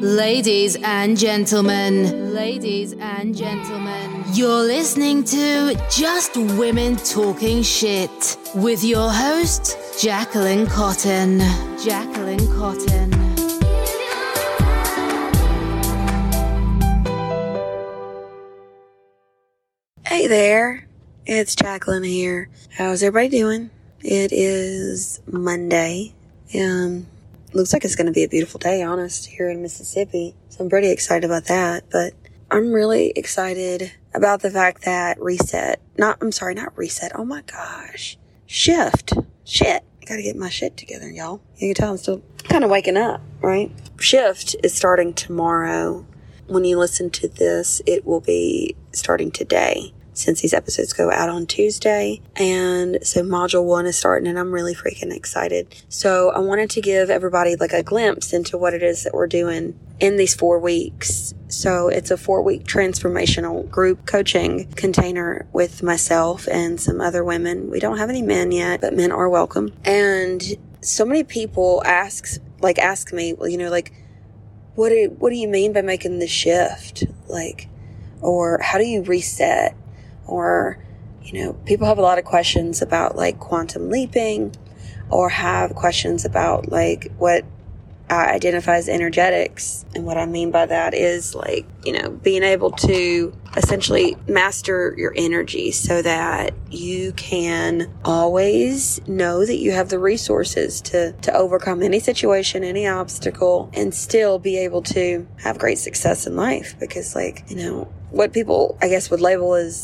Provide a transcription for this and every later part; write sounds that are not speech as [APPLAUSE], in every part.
Ladies and gentlemen, ladies and gentlemen, you're listening to Just Women Talking Shit with your host, Jacquelynn Cotton. Jacquelynn Cotton. Hey there, it's Jacquelynn here. How's everybody doing? It is Monday. Um, looks like it's going to be a beautiful day, honest, here in Mississippi. So I'm pretty excited about that. But I'm really excited about the fact that reset, not, I'm sorry, not reset. Oh my gosh. Shift. Shit. I gotta get my shit together, y'all. You can tell I'm still kind of waking up, right? Shift is starting tomorrow. When you listen to this, it will be starting today since these episodes go out on Tuesday. And so module one is starting and I'm really freaking excited. So I wanted to give everybody like a glimpse into what it is that we're doing in these four weeks. So it's a four week transformational group coaching container with myself and some other women. We don't have any men yet, but men are welcome. And so many people ask, like, ask me, well, you know, like, what do, what do you mean by making the shift? Like, or how do you reset? Or, you know, people have a lot of questions about like quantum leaping or have questions about like what Identify as energetics. And what I mean by that is like, you know, being able to essentially master your energy so that you can always know that you have the resources to, to overcome any situation, any obstacle, and still be able to have great success in life. Because like, you know, what people, I guess, would label as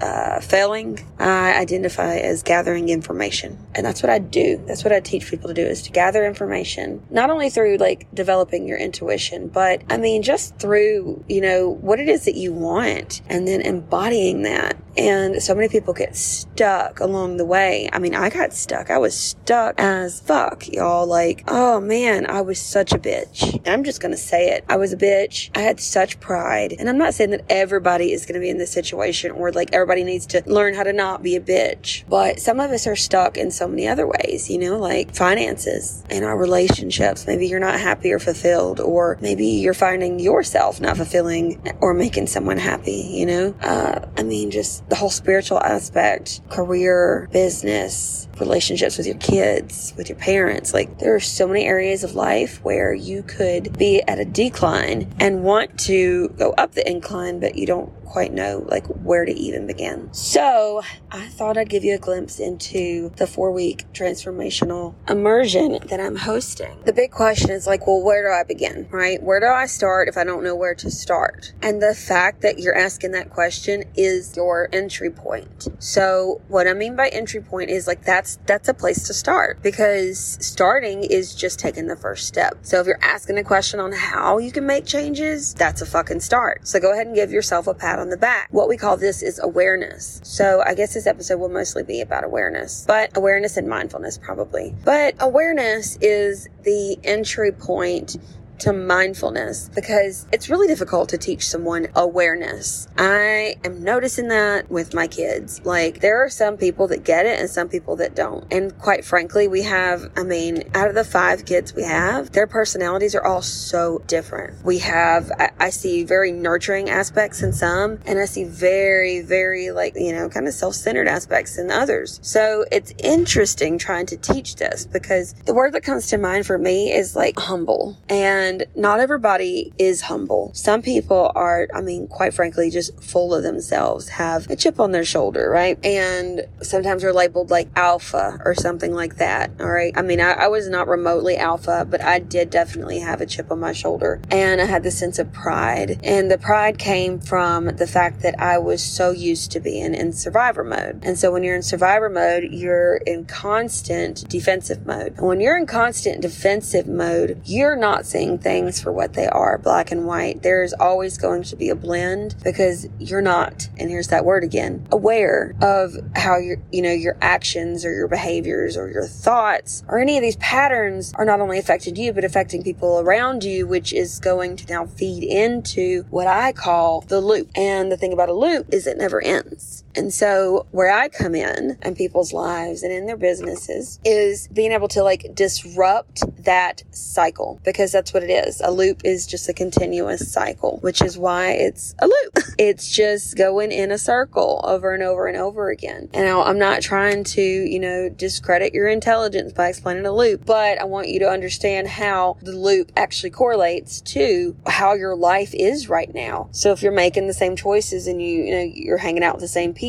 uh, failing, I identify as gathering information. And that's what I do. That's what I teach people to do is to gather information, not only through like developing your intuition, but I mean, just through, you know, what it is that you want and then embodying that. And so many people get stuck along the way. I mean, I got stuck. I was stuck as fuck, y'all. Like, oh man, I was such a bitch. I'm just going to say it. I was a bitch. I had such pride. And I'm not saying that everybody is going to be in this situation or like everybody needs to learn how to not be a bitch. But some of us are stuck in so many other ways, you know, like finances and our relationships. Maybe you're not happy or fulfilled, or maybe you're finding yourself not fulfilling or making someone happy, you know? Uh, I mean, just the whole spiritual aspect, career, business, relationships with your kids, with your parents. Like there are so many areas of life where you could be at a decline and want to go up the incline, but you don't quite know like where to even begin. So I thought I'd give you a glimpse into the four week transformational immersion that I'm hosting. The big question is like, well, where do I begin? Right? Where do I start if I don't know where to start? And the fact that you're asking that question is your entry point. So what I mean by entry point is like that's that's a place to start because starting is just taking the first step. So if you're asking a question on how you can make changes, that's a fucking start. So go ahead and give yourself a pat on the back. What we call this is awareness. So I guess this episode will mostly be about awareness, but awareness and mindfulness probably. But awareness is the entry point to mindfulness because it's really difficult to teach someone awareness. I am noticing that with my kids. Like, there are some people that get it and some people that don't. And quite frankly, we have, I mean, out of the five kids we have, their personalities are all so different. We have, I, I see very nurturing aspects in some, and I see very, very, like, you know, kind of self centered aspects in others. So it's interesting trying to teach this because the word that comes to mind for me is like humble. And and not everybody is humble. Some people are, I mean, quite frankly, just full of themselves, have a chip on their shoulder, right? And sometimes they're labeled like alpha or something like that. All right. I mean, I, I was not remotely alpha, but I did definitely have a chip on my shoulder. And I had the sense of pride. And the pride came from the fact that I was so used to being in survivor mode. And so when you're in survivor mode, you're in constant defensive mode. And when you're in constant defensive mode, you're not seeing things for what they are, black and white. There's always going to be a blend because you're not, and here's that word again, aware of how your, you know, your actions or your behaviors or your thoughts or any of these patterns are not only affecting you, but affecting people around you, which is going to now feed into what I call the loop. And the thing about a loop is it never ends. And so where I come in in people's lives and in their businesses is being able to like disrupt that cycle because that's what it is. A loop is just a continuous cycle, which is why it's a loop. [LAUGHS] It's just going in a circle over and over and over again. And I'm not trying to, you know, discredit your intelligence by explaining a loop, but I want you to understand how the loop actually correlates to how your life is right now. So if you're making the same choices and you, you know, you're hanging out with the same people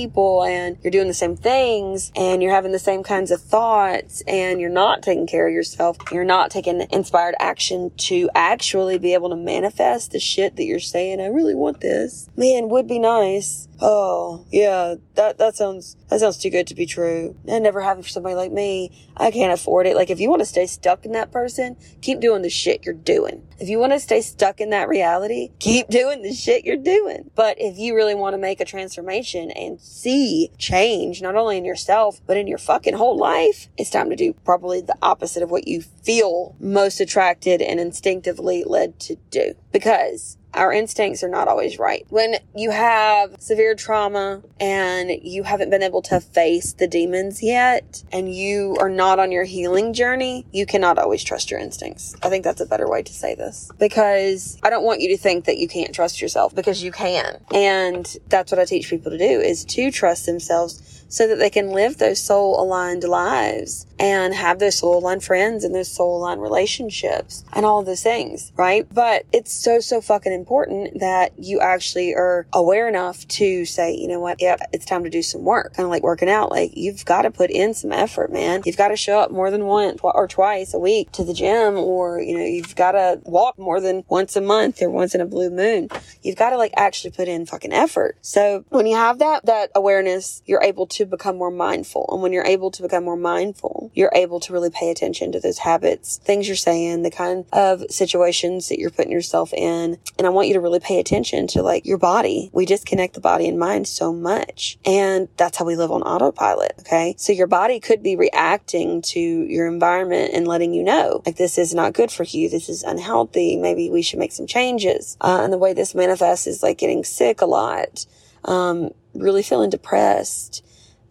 and you're doing the same things and you're having the same kinds of thoughts and you're not taking care of yourself, you're not taking inspired action to actually be able to manifest the shit that you're saying, I really want this. Man, would be nice. Oh, yeah, that, that sounds, that sounds too good to be true. And never have for somebody like me. I can't afford it. Like, if you want to stay stuck in that person, keep doing the shit you're doing. If you want to stay stuck in that reality, keep doing the shit you're doing. But if you really want to make a transformation and see change, not only in yourself, but in your fucking whole life, it's time to do probably the opposite of what you feel most attracted and instinctively led to do. Because our instincts are not always right. When you have severe trauma and you haven't been able to face the demons yet and you are not on your healing journey, you cannot always trust your instincts. I think that's a better way to say this because I don't want you to think that you can't trust yourself because you can. And that's what I teach people to do is to trust themselves so that they can live those soul aligned lives and have those soul aligned friends and those soul aligned relationships and all of those things, right? But it's so, so fucking important that you actually are aware enough to say, you know what? Yep, it's time to do some work. Kind of like working out. Like you've got to put in some effort, man. You've got to show up more than once or twice a week to the gym or, you know, you've got to walk more than once a month or once in a blue moon. You've got to like actually put in fucking effort. So when you have that, that awareness, you're able to to become more mindful. And when you're able to become more mindful, you're able to really pay attention to those habits, things you're saying, the kind of situations that you're putting yourself in. And I want you to really pay attention to like your body. We disconnect the body and mind so much. And that's how we live on autopilot. Okay. So your body could be reacting to your environment and letting you know, like, this is not good for you. This is unhealthy. Maybe we should make some changes. Uh, and the way this manifests is like getting sick a lot. Um, really feeling depressed,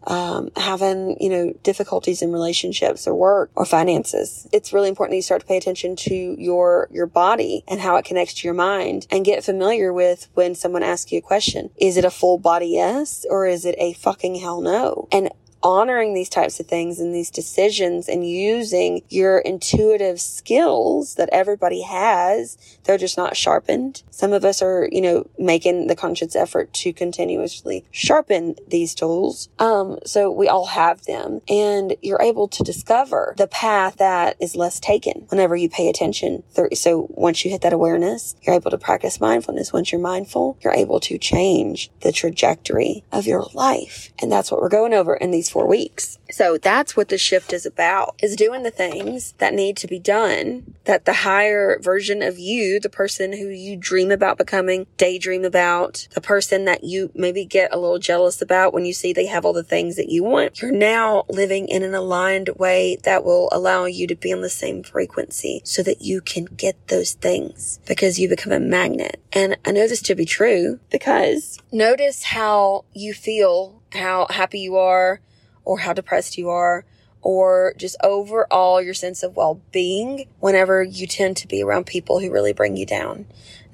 um, having, you know, difficulties in relationships or work or finances. It's really important that you start to pay attention to your, your body and how it connects to your mind and get familiar with when someone asks you a question. Is it a full body yes or is it a fucking hell no? And honoring these types of things and these decisions and using your intuitive skills that everybody has. They're just not sharpened. Some of us are, you know, making the conscious effort to continuously sharpen these tools. Um, so we all have them and you're able to discover the path that is less taken whenever you pay attention. So once you hit that awareness, you're able to practice mindfulness. Once you're mindful, you're able to change the trajectory of your life. And that's what we're going over in these four weeks. So that's what the shift is about, is doing the things that need to be done that the higher version of you, the person who you dream about becoming, daydream about, the person that you maybe get a little jealous about when you see they have all the things that you want, you're now living in an aligned way that will allow you to be on the same frequency so that you can get those things because you become a magnet. And I know this to be true because notice how you feel, how happy you are, or how depressed you are or just overall your sense of well-being whenever you tend to be around people who really bring you down.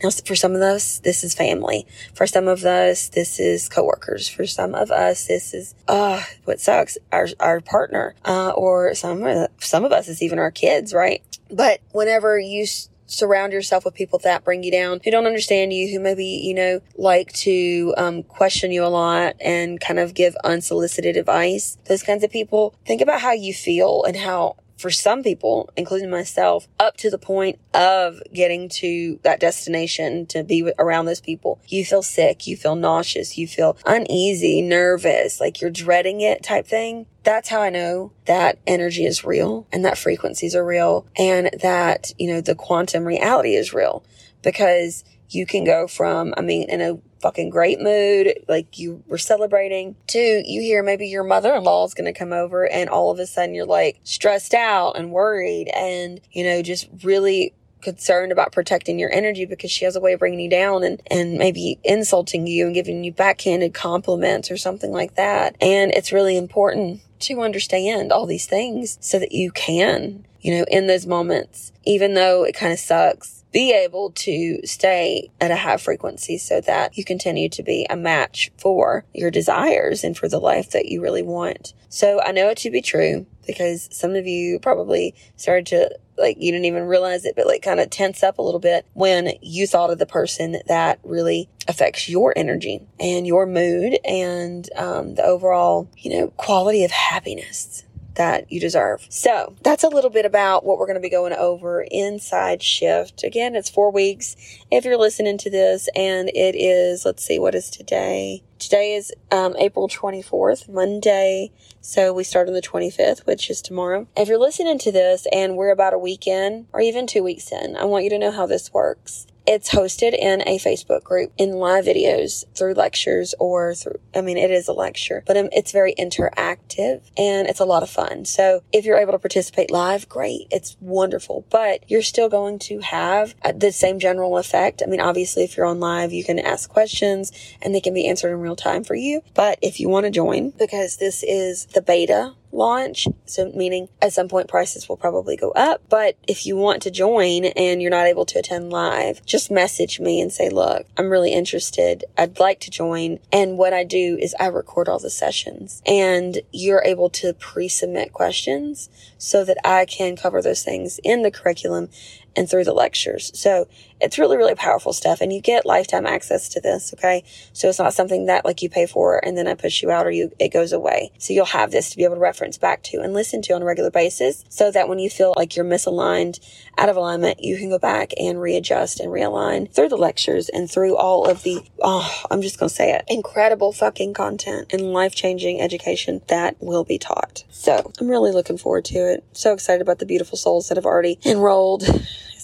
Now, for some of us, this is family. For some of us, this is coworkers. For some of us, this is, uh, what sucks, our, our partner. Uh, or some, some of us, it's even our kids, right? But whenever you surround yourself with people that bring you down, who don't understand you, who maybe, you know, like to um, question you a lot and kind of give unsolicited advice. Those kinds of people, think about how you feel and how for some people, including myself, up to the point of getting to that destination to be around those people, you feel sick, you feel nauseous, you feel uneasy, nervous, like you're dreading it type thing. That's how I know that energy is real and that frequencies are real and that, you know, the quantum reality is real because you can go from, I mean, in a fucking great mood, like you were celebrating, to you hear maybe your mother-in-law is going to come over and all of a sudden you're like stressed out and worried and, you know, just really concerned about protecting your energy because she has a way of bringing you down and, and maybe insulting you and giving you backhanded compliments or something like that. And it's really important to understand all these things so that you can, you know, in those moments, even though it kind of sucks, be able to stay at a high frequency so that you continue to be a match for your desires and for the life that you really want. So I know it to be true because some of you probably started to like you didn't even realize it, but like kind of tense up a little bit when you thought of the person that really affects your energy and your mood and um, the overall, you know, quality of happiness that you deserve. So that's a little bit about what we're going to be going over inside shift. Again, it's four weeks. If you're listening to this and it is, let's see, what is today? Today is um, April 24th, Monday. So we start on the 25th, which is tomorrow. If you're listening to this and we're about a week in or even two weeks in, I want you to know how this works. It's hosted in a Facebook group in live videos through lectures or through, I mean, it is a lecture, but um, it's very interactive and it's a lot of fun. So if you're able to participate live, great. It's wonderful, but you're still going to have uh, the same general effect. I mean, obviously, if you're on live, you can ask questions and they can be answered in real time for you. But if you want to join, because this is the beta launch. So meaning at some point prices will probably go up. But if you want to join and you're not able to attend live, just message me and say, look, I'm really interested. I'd like to join. And what I do is I record all the sessions and you're able to pre-submit questions so that I can cover those things in the curriculum and through the lectures. So it's really, really powerful stuff. And you get lifetime access to this. Okay. So it's not something that like you pay for and then I push you out or you, it goes away. So you'll have this to be able to reference back to and listen to on a regular basis so that when you feel like you're misaligned, out of alignment, you can go back and readjust and realign through the lectures and through all of the, oh, I'm just going to say it, incredible fucking content and life changing education that will be taught. So I'm really looking forward to it. So excited about the beautiful souls that have already enrolled.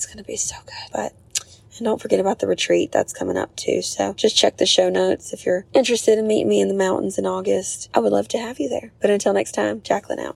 It's going to be so good. But and don't forget about the retreat that's coming up too. So just check the show notes if you're interested in meeting me in the mountains in August. I would love to have you there. But until next time, Jacquelynn out.